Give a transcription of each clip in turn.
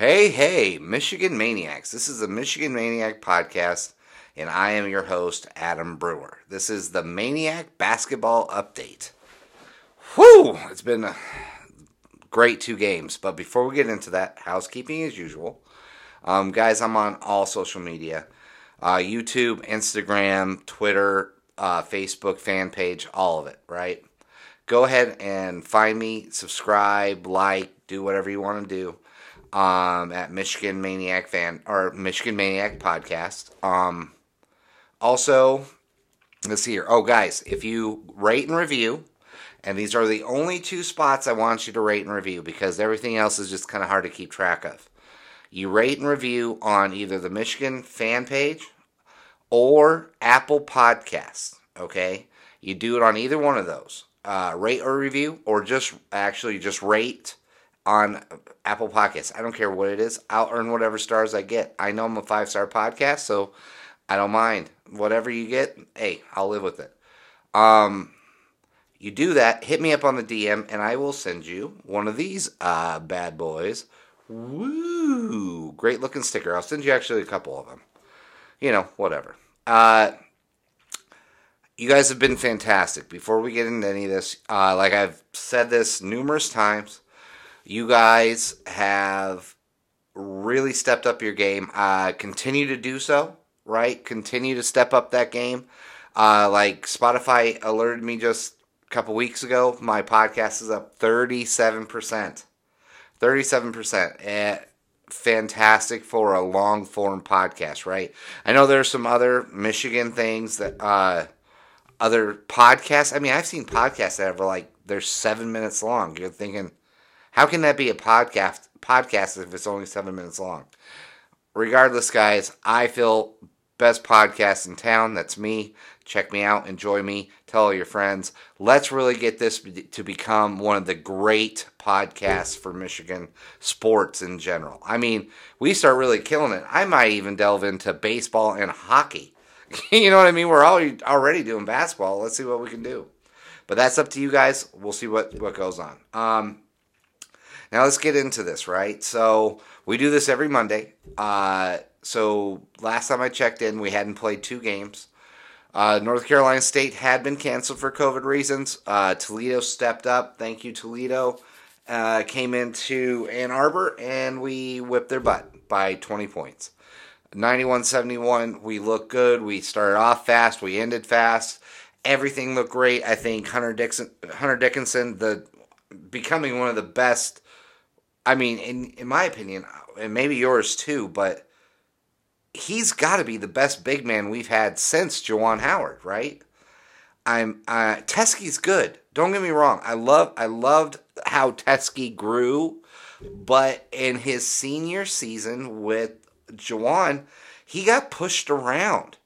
Hey, hey, Michigan Maniacs. This is the Michigan Maniac podcast, and I am your host, Adam Brewer. This is the Maniac Basketball Update. Whew! It's been a great two games, but before we get into that, housekeeping as usual. Um, guys, I'm on all social media uh, YouTube, Instagram, Twitter, uh, Facebook fan page, all of it, right? Go ahead and find me, subscribe, like, do whatever you want to do um, at Michigan Maniac Fan or Michigan Maniac Podcast. Um, also, let's see here. Oh, guys, if you rate and review, and these are the only two spots I want you to rate and review because everything else is just kind of hard to keep track of. You rate and review on either the Michigan fan page or Apple Podcasts. Okay, you do it on either one of those. Uh, rate or review, or just actually just rate on Apple Podcasts. I don't care what it is. I'll earn whatever stars I get. I know I'm a five star podcast, so I don't mind. Whatever you get, hey, I'll live with it. Um, you do that, hit me up on the DM, and I will send you one of these uh, bad boys. Woo! Great looking sticker. I'll send you actually a couple of them. You know, whatever. Uh, you guys have been fantastic. Before we get into any of this, uh, like I've said this numerous times, you guys have really stepped up your game. Uh, continue to do so, right? Continue to step up that game. Uh, like Spotify alerted me just a couple weeks ago, my podcast is up 37%. 37%. Eh, fantastic for a long form podcast, right? I know there's some other Michigan things that, uh, other podcasts. I mean, I've seen podcasts that are like, they're seven minutes long. You're thinking, how can that be a podcast podcast if it's only seven minutes long? Regardless, guys, I feel best podcast in town. That's me. Check me out. Enjoy me. Tell all your friends. Let's really get this to become one of the great podcasts for Michigan sports in general. I mean, we start really killing it. I might even delve into baseball and hockey. you know what I mean? We're already doing basketball. Let's see what we can do. But that's up to you guys. We'll see what, what goes on. Um, now let's get into this, right? So we do this every Monday. Uh, so last time I checked in, we hadn't played two games. Uh, North Carolina State had been canceled for COVID reasons. Uh, Toledo stepped up. Thank you, Toledo. Uh, came into Ann Arbor and we whipped their butt by 20 points. 91 71, we looked good. We started off fast. We ended fast. Everything looked great. I think Hunter Dixon, Hunter Dickinson, the becoming one of the best I mean, in in my opinion, and maybe yours too, but he's got to be the best big man we've had since Juwan Howard, right? I'm uh, Teske's good. Don't get me wrong. I love I loved how Teske grew, but in his senior season with Juwan, he got pushed around.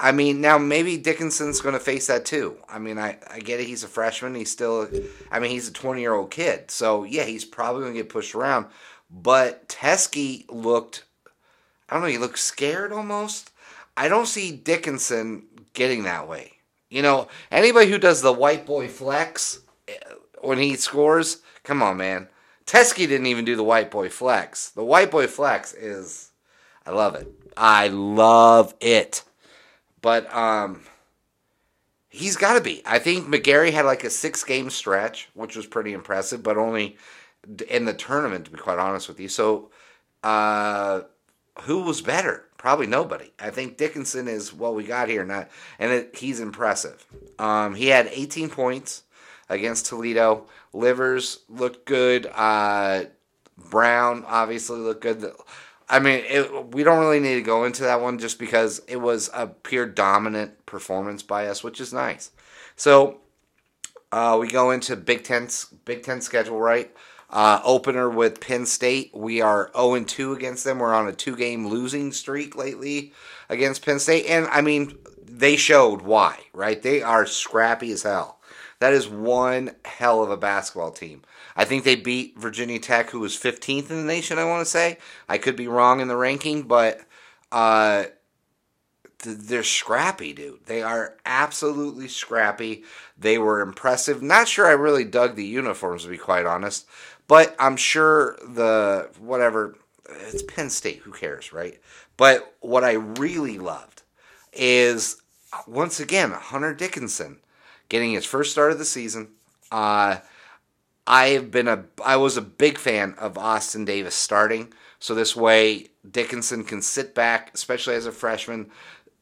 I mean, now maybe Dickinson's going to face that too. I mean, I, I get it. He's a freshman. He's still, I mean, he's a 20 year old kid. So, yeah, he's probably going to get pushed around. But Teske looked, I don't know, he looked scared almost. I don't see Dickinson getting that way. You know, anybody who does the white boy flex eh, when he scores, come on, man. Teske didn't even do the white boy flex. The white boy flex is, I love it. I love it. But um, he's got to be. I think McGary had like a six game stretch, which was pretty impressive, but only in the tournament, to be quite honest with you. So, uh, who was better? Probably nobody. I think Dickinson is what we got here, not, and it, he's impressive. Um, he had 18 points against Toledo. Livers looked good. Uh, Brown obviously looked good. I mean, it, we don't really need to go into that one just because it was a pure dominant performance by us, which is nice. So uh, we go into Big Ten Big Ten schedule, right? Uh, opener with Penn State. We are 0 2 against them. We're on a two game losing streak lately against Penn State. And I mean, they showed why, right? They are scrappy as hell. That is one hell of a basketball team. I think they beat Virginia Tech, who was 15th in the nation, I want to say. I could be wrong in the ranking, but uh, they're scrappy, dude. They are absolutely scrappy. They were impressive. Not sure I really dug the uniforms, to be quite honest, but I'm sure the whatever it's Penn State. Who cares, right? But what I really loved is once again Hunter Dickinson getting his first start of the season. Uh, I've been a I was a big fan of Austin Davis starting, so this way Dickinson can sit back, especially as a freshman,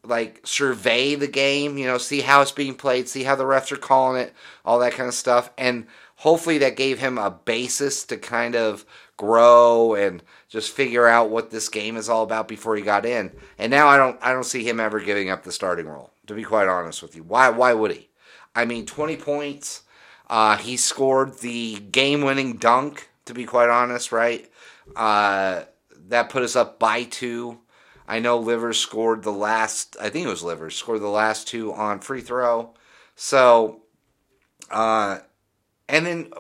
like survey the game, you know, see how it's being played, see how the refs are calling it, all that kind of stuff, and hopefully that gave him a basis to kind of grow and just figure out what this game is all about before he got in. And now I don't I don't see him ever giving up the starting role. To be quite honest with you, why why would he? I mean, twenty points uh, he scored the game winning dunk, to be quite honest, right? Uh, that put us up by two. I know Livers scored the last, I think it was Livers, scored the last two on free throw. So, uh, and then,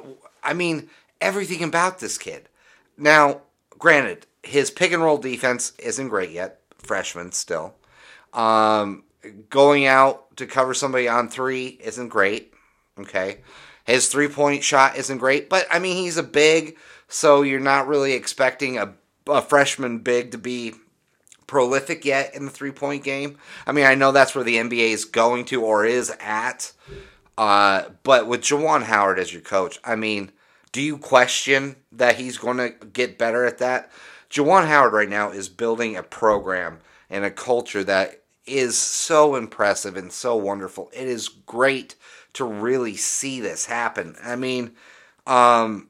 I mean, everything about this kid. Now, granted, his pick and roll defense isn't great yet, freshman still. Um, going out to cover somebody on three isn't great. Okay. His three point shot isn't great, but I mean, he's a big, so you're not really expecting a, a freshman big to be prolific yet in the three point game. I mean, I know that's where the NBA is going to or is at. Uh, but with Juwan Howard as your coach, I mean, do you question that he's going to get better at that? Juwan Howard right now is building a program and a culture that is so impressive and so wonderful. It is great to really see this happen. I mean, um,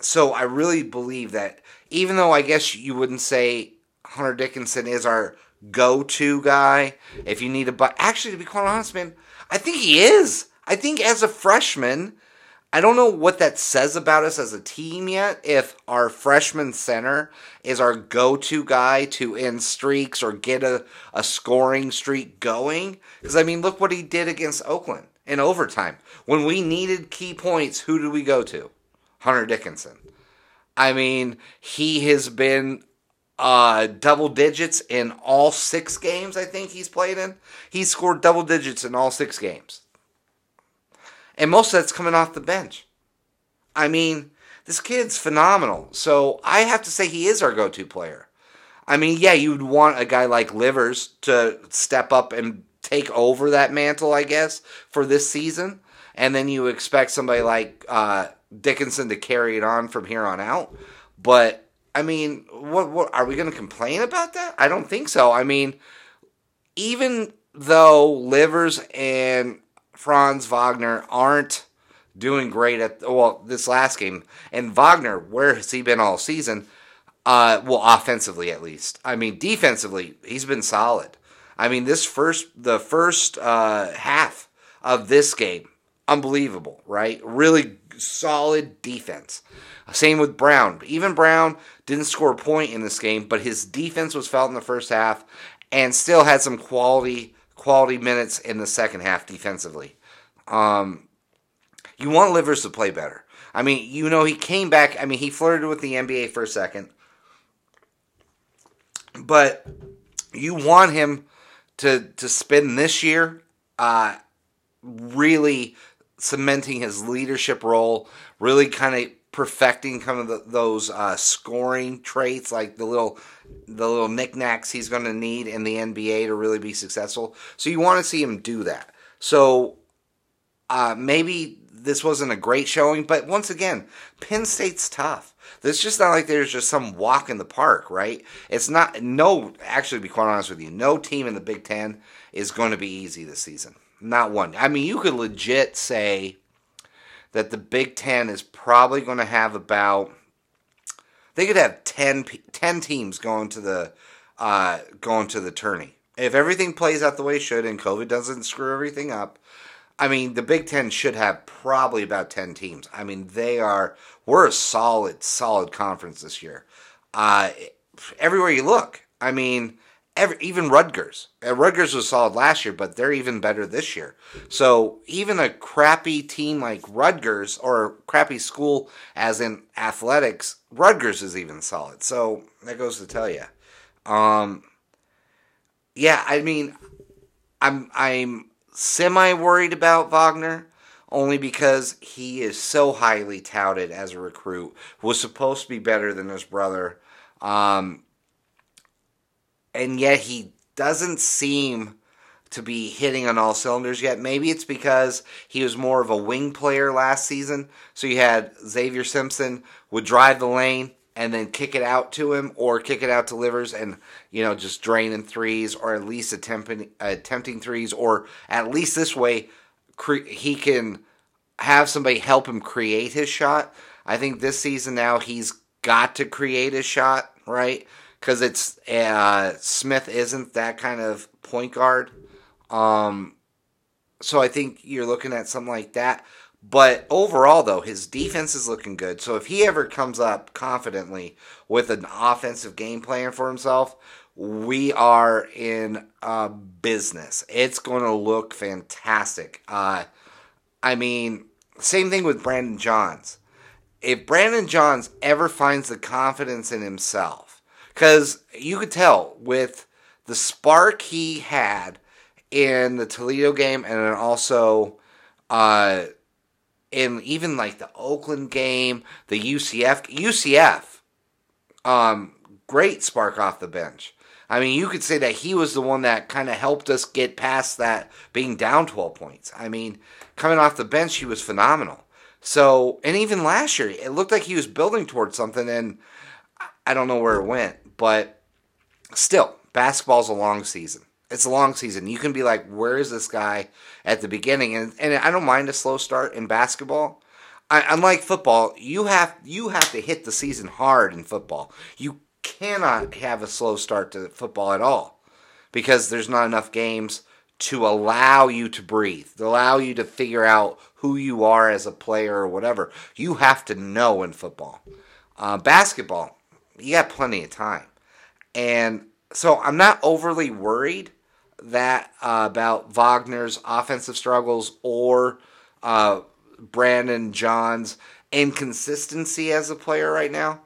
so I really believe that even though I guess you wouldn't say Hunter Dickinson is our go-to guy, if you need a but actually to be quite honest, man, I think he is. I think as a freshman, I don't know what that says about us as a team yet. If our freshman center is our go to guy to end streaks or get a, a scoring streak going. Because, I mean, look what he did against Oakland in overtime. When we needed key points, who did we go to? Hunter Dickinson. I mean, he has been uh, double digits in all six games I think he's played in. He scored double digits in all six games. And most of that's coming off the bench. I mean, this kid's phenomenal. So I have to say he is our go to player. I mean, yeah, you'd want a guy like Livers to step up and take over that mantle, I guess, for this season. And then you expect somebody like uh, Dickinson to carry it on from here on out. But I mean, what, what are we going to complain about that? I don't think so. I mean, even though Livers and Franz Wagner aren't doing great at well this last game, and Wagner, where has he been all season? Uh, well, offensively at least. I mean, defensively, he's been solid. I mean, this first the first uh, half of this game, unbelievable, right? Really solid defense. Same with Brown. Even Brown didn't score a point in this game, but his defense was felt in the first half, and still had some quality quality minutes in the second half defensively. Um, you want Livers to play better. I mean, you know, he came back. I mean, he flirted with the NBA for a second, but you want him to to spend this year uh, really cementing his leadership role, really kind of perfecting kind of the, those uh, scoring traits, like the little the little knickknacks he's going to need in the NBA to really be successful. So you want to see him do that. So uh, maybe this wasn't a great showing, but once again, Penn State's tough. It's just not like there's just some walk in the park, right? It's not, no, actually, to be quite honest with you, no team in the Big Ten is going to be easy this season. Not one. I mean, you could legit say that the Big Ten is probably going to have about, they could have 10, 10 teams going to the, uh, going to the tourney. If everything plays out the way it should and COVID doesn't screw everything up, I mean, the Big Ten should have probably about 10 teams. I mean, they are, we're a solid, solid conference this year. Uh, everywhere you look, I mean, every, even Rutgers. Uh, Rutgers was solid last year, but they're even better this year. So even a crappy team like Rutgers, or a crappy school as in athletics, Rutgers is even solid. So that goes to tell you. Um, yeah, I mean, I'm I'm semi worried about Wagner only because he is so highly touted as a recruit. Was supposed to be better than his brother. Um, and yet he doesn't seem to be hitting on all cylinders yet. Maybe it's because he was more of a wing player last season. So you had Xavier Simpson would drive the lane and then kick it out to him or kick it out to Livers and you know just draining threes or at least attempting attempting threes or at least this way cre- he can have somebody help him create his shot. I think this season now he's got to create his shot, right? Because it's uh, Smith isn't that kind of point guard. Um, so I think you're looking at something like that. But overall, though, his defense is looking good. So if he ever comes up confidently with an offensive game plan for himself, we are in uh, business. It's going to look fantastic. Uh, I mean, same thing with Brandon Johns. If Brandon Johns ever finds the confidence in himself, because you could tell with the spark he had in the Toledo game and then also uh, in even like the Oakland game, the UCF UCF, um, great spark off the bench. I mean, you could say that he was the one that kind of helped us get past that being down 12 points. I mean, coming off the bench, he was phenomenal. So, and even last year, it looked like he was building towards something, and I don't know where it went, but still, basketball's a long season it's a long season. You can be like, where is this guy at the beginning? And and I don't mind a slow start in basketball. I, unlike football, you have you have to hit the season hard in football. You cannot have a slow start to football at all because there's not enough games to allow you to breathe, to allow you to figure out who you are as a player or whatever. You have to know in football. Uh, basketball, you got plenty of time. And so I'm not overly worried that uh, about Wagner's offensive struggles or uh, Brandon John's inconsistency as a player right now.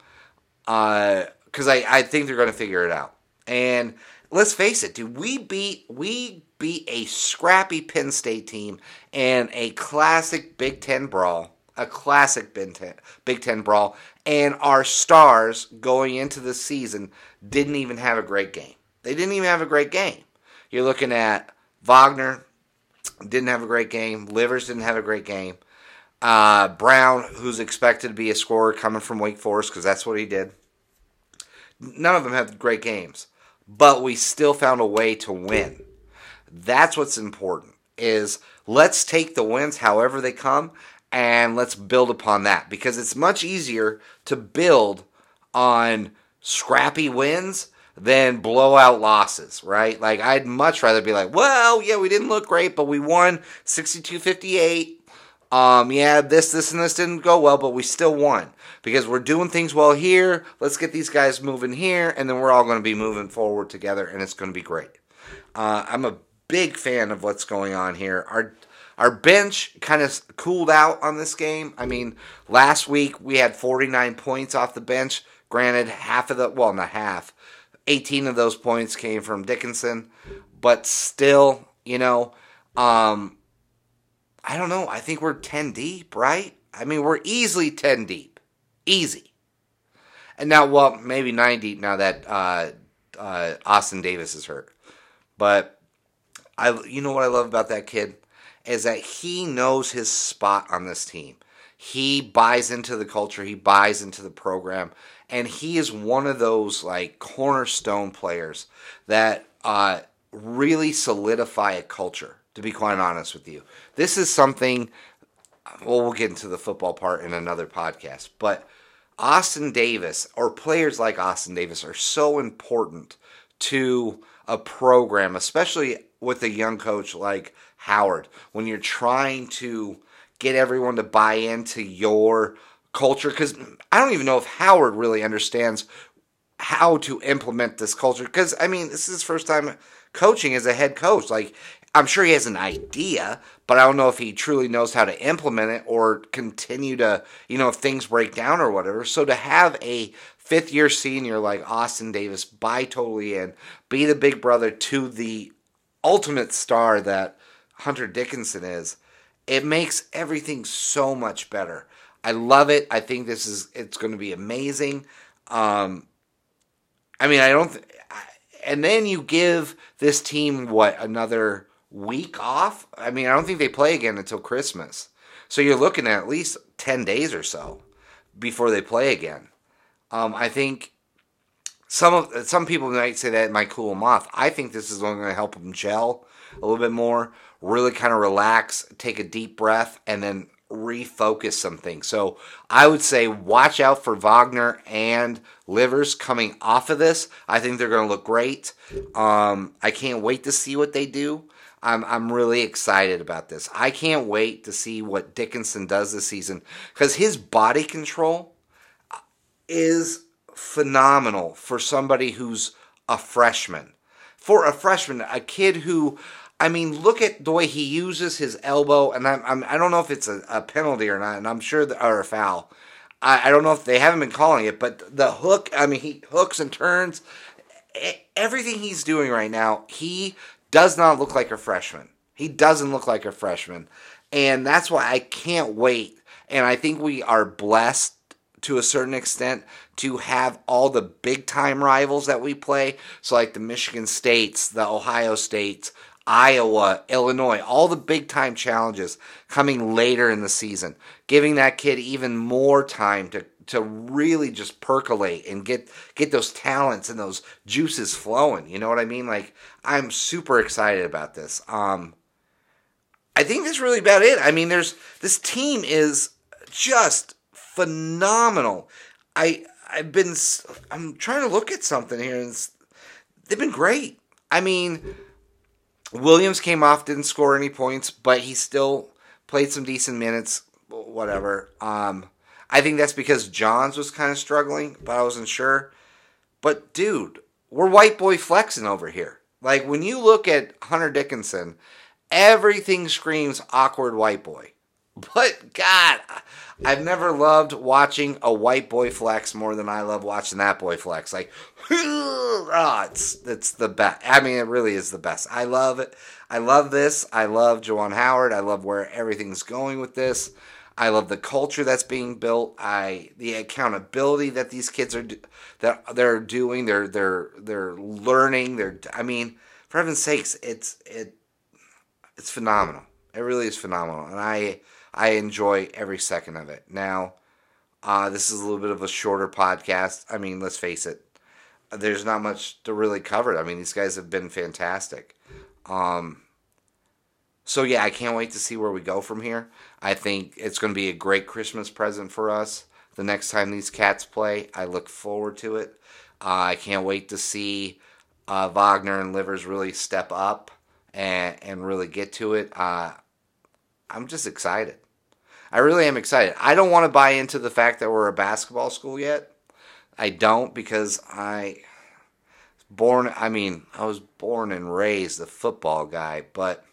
Because I, I think they're going to figure it out. And let's face it, dude, we beat we beat a scrappy Penn State team and a classic Big Ten brawl, a classic Big Ten, Big Ten brawl, and our stars going into the season didn't even have a great game. They didn't even have a great game. You're looking at Wagner, didn't have a great game. Livers didn't have a great game. Uh, Brown, who's expected to be a scorer coming from Wake Forest, because that's what he did. None of them had great games, but we still found a way to win. That's what's important. Is let's take the wins however they come, and let's build upon that because it's much easier to build on scrappy wins than blowout losses, right? Like I'd much rather be like, well, yeah, we didn't look great, but we won 62-58. Um, yeah, this, this, and this didn't go well, but we still won because we're doing things well here. Let's get these guys moving here, and then we're all going to be moving forward together, and it's going to be great. Uh, I'm a big fan of what's going on here. Our our bench kind of cooled out on this game. I mean, last week we had 49 points off the bench. Granted, half of the well, not half, 18 of those points came from Dickinson, but still, you know, um, I don't know. I think we're 10 deep, right? I mean, we're easily 10 deep. Easy. And now, well, maybe 9 deep now that uh, uh, Austin Davis is hurt. But I, you know what I love about that kid? Is that he knows his spot on this team. He buys into the culture, he buys into the program, and he is one of those like cornerstone players that uh, really solidify a culture. To be quite honest with you, this is something. Well, we'll get into the football part in another podcast, but Austin Davis or players like Austin Davis are so important to a program, especially with a young coach like Howard, when you're trying to get everyone to buy into your culture because I don't even know if Howard really understands how to implement this culture because I mean this is his first time coaching as a head coach like I'm sure he has an idea but I don't know if he truly knows how to implement it or continue to you know if things break down or whatever so to have a fifth year senior like Austin Davis buy totally in be the big brother to the ultimate star that Hunter Dickinson is it makes everything so much better I love it. I think this is it's going to be amazing. Um, I mean, I don't. Th- and then you give this team what another week off. I mean, I don't think they play again until Christmas. So you're looking at at least 10 days or so before they play again. Um, I think some of some people might say that might cool them off. I think this is only going to help them gel a little bit more, really kind of relax, take a deep breath, and then refocus some things. So I would say watch out for Wagner and Livers coming off of this. I think they're going to look great. Um, I can't wait to see what they do. I'm I'm really excited about this. I can't wait to see what Dickinson does this season because his body control is phenomenal for somebody who's a freshman. For a freshman, a kid who, I mean, look at the way he uses his elbow, and I'm, I'm I don't know if it's a, a penalty or not, and I'm sure that or a foul. I, I don't know if they haven't been calling it, but the hook, I mean, he hooks and turns. Everything he's doing right now, he does not look like a freshman. He doesn't look like a freshman. And that's why I can't wait. And I think we are blessed to a certain extent to have all the big time rivals that we play. So, like the Michigan States, the Ohio States, Iowa, Illinois, all the big time challenges coming later in the season, giving that kid even more time to to really just percolate and get get those talents and those juices flowing. You know what I mean? Like I'm super excited about this. Um I think that's really about it. I mean, there's this team is just phenomenal. I I've been I'm trying to look at something here and they've been great. I mean, Williams came off, didn't score any points, but he still played some decent minutes. Whatever. Um, I think that's because Johns was kind of struggling, but I wasn't sure. But dude, we're white boy flexing over here. Like when you look at Hunter Dickinson, everything screams awkward white boy. But God, I've never loved watching a white boy flex more than I love watching that boy flex. Like, oh, it's it's the best. I mean, it really is the best. I love it. I love this. I love Juwan Howard. I love where everything's going with this. I love the culture that's being built. I the accountability that these kids are that they're doing. They're they're they're learning. They're I mean, for heaven's sakes, it's it it's phenomenal. It really is phenomenal, and I I enjoy every second of it. Now, uh, this is a little bit of a shorter podcast. I mean, let's face it, there's not much to really cover. I mean, these guys have been fantastic. Um, so yeah, I can't wait to see where we go from here. I think it's going to be a great Christmas present for us the next time these cats play. I look forward to it. Uh, I can't wait to see uh, Wagner and Livers really step up and and really get to it. Uh, I'm just excited. I really am excited. I don't want to buy into the fact that we're a basketball school yet. I don't because I born. I mean, I was born and raised a football guy, but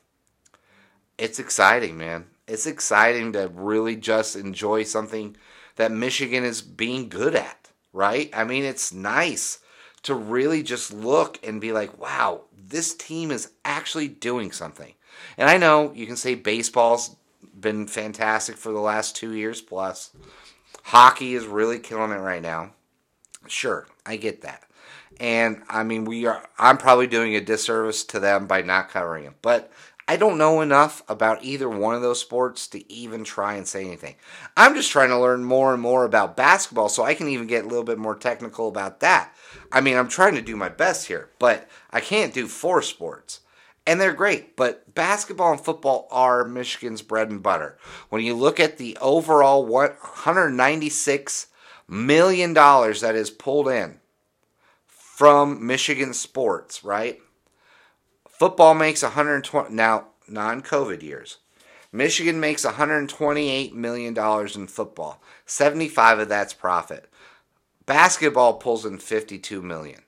it's exciting, man. It's exciting to really just enjoy something that Michigan is being good at, right? I mean, it's nice to really just look and be like, wow, this team is actually doing something. And I know you can say baseball's been fantastic for the last two years plus. Hockey is really killing it right now. Sure, I get that. And I mean, we are. I'm probably doing a disservice to them by not covering it, but I don't know enough about either one of those sports to even try and say anything. I'm just trying to learn more and more about basketball so I can even get a little bit more technical about that. I mean, I'm trying to do my best here, but I can't do four sports. And they're great, but basketball and football are Michigan's bread and butter. When you look at the overall $196 million that is pulled in from Michigan sports, right? Football makes 120 now non-COVID years. Michigan makes 128 million dollars in football. 75 of that's profit. Basketball pulls in 52 million.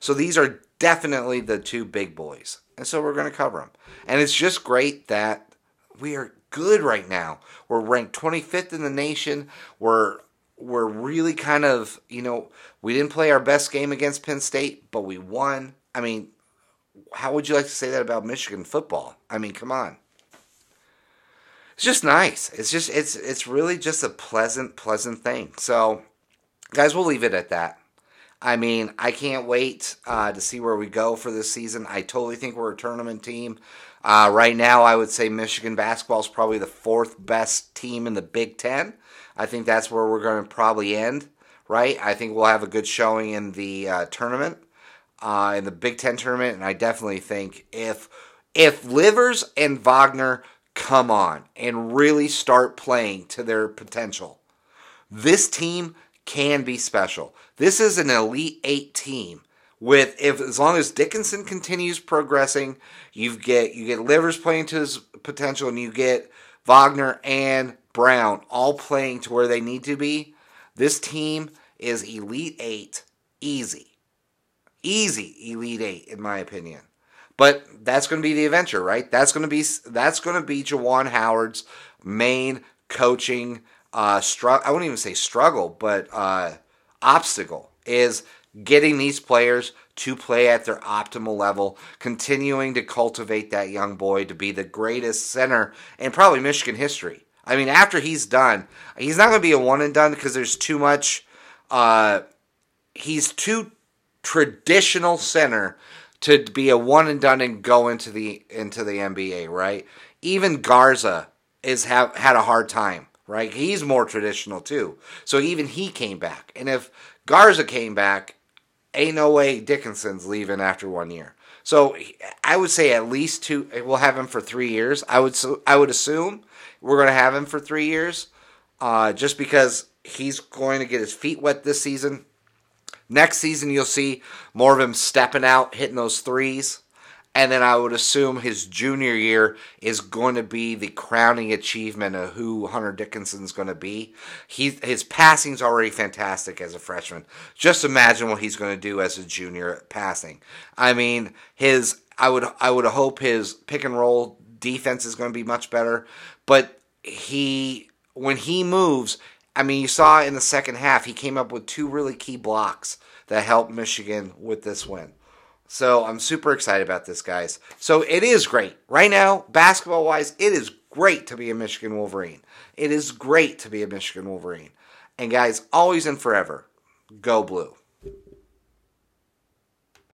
So these are definitely the two big boys. And so we're going to cover them. And it's just great that we are good right now. We're ranked 25th in the nation. We're we're really kind of, you know, we didn't play our best game against Penn State, but we won. I mean, how would you like to say that about Michigan football? I mean, come on. It's just nice. It's just it's it's really just a pleasant pleasant thing. So, guys, we'll leave it at that. I mean, I can't wait uh, to see where we go for this season. I totally think we're a tournament team. Uh, right now, I would say Michigan basketball is probably the fourth best team in the Big Ten. I think that's where we're going to probably end, right? I think we'll have a good showing in the uh, tournament, uh, in the Big Ten tournament, and I definitely think if if Livers and Wagner come on and really start playing to their potential, this team can be special. This is an Elite Eight team with if as long as Dickinson continues progressing, you get you get Livers playing to his potential, and you get Wagner and Brown all playing to where they need to be. This team is Elite Eight, easy, easy Elite Eight in my opinion. But that's going to be the adventure, right? That's going to be that's going to be Juwan Howard's main coaching uh, struggle. I wouldn't even say struggle, but uh, obstacle is getting these players to play at their optimal level, continuing to cultivate that young boy to be the greatest center in probably Michigan history. I mean, after he's done, he's not going to be a one and done because there's too much. Uh, he's too traditional center to be a one and done and go into the into the NBA, right? Even Garza is have had a hard time, right? He's more traditional too. So even he came back. And if Garza came back, ain't no way Dickinson's leaving after one year. So I would say at least two. We'll have him for three years. I would I would assume we're going to have him for three years, uh, just because he's going to get his feet wet this season. Next season, you'll see more of him stepping out, hitting those threes. And then I would assume his junior year is going to be the crowning achievement of who Hunter Dickinson's going to be. He his passing's already fantastic as a freshman. Just imagine what he's going to do as a junior passing. I mean, his I would I would hope his pick and roll defense is going to be much better, but he when he moves, I mean, you saw in the second half he came up with two really key blocks that helped Michigan with this win. So I'm super excited about this, guys. So it is great. Right now, basketball wise, it is great to be a Michigan Wolverine. It is great to be a Michigan Wolverine. And guys, always and forever, go blue.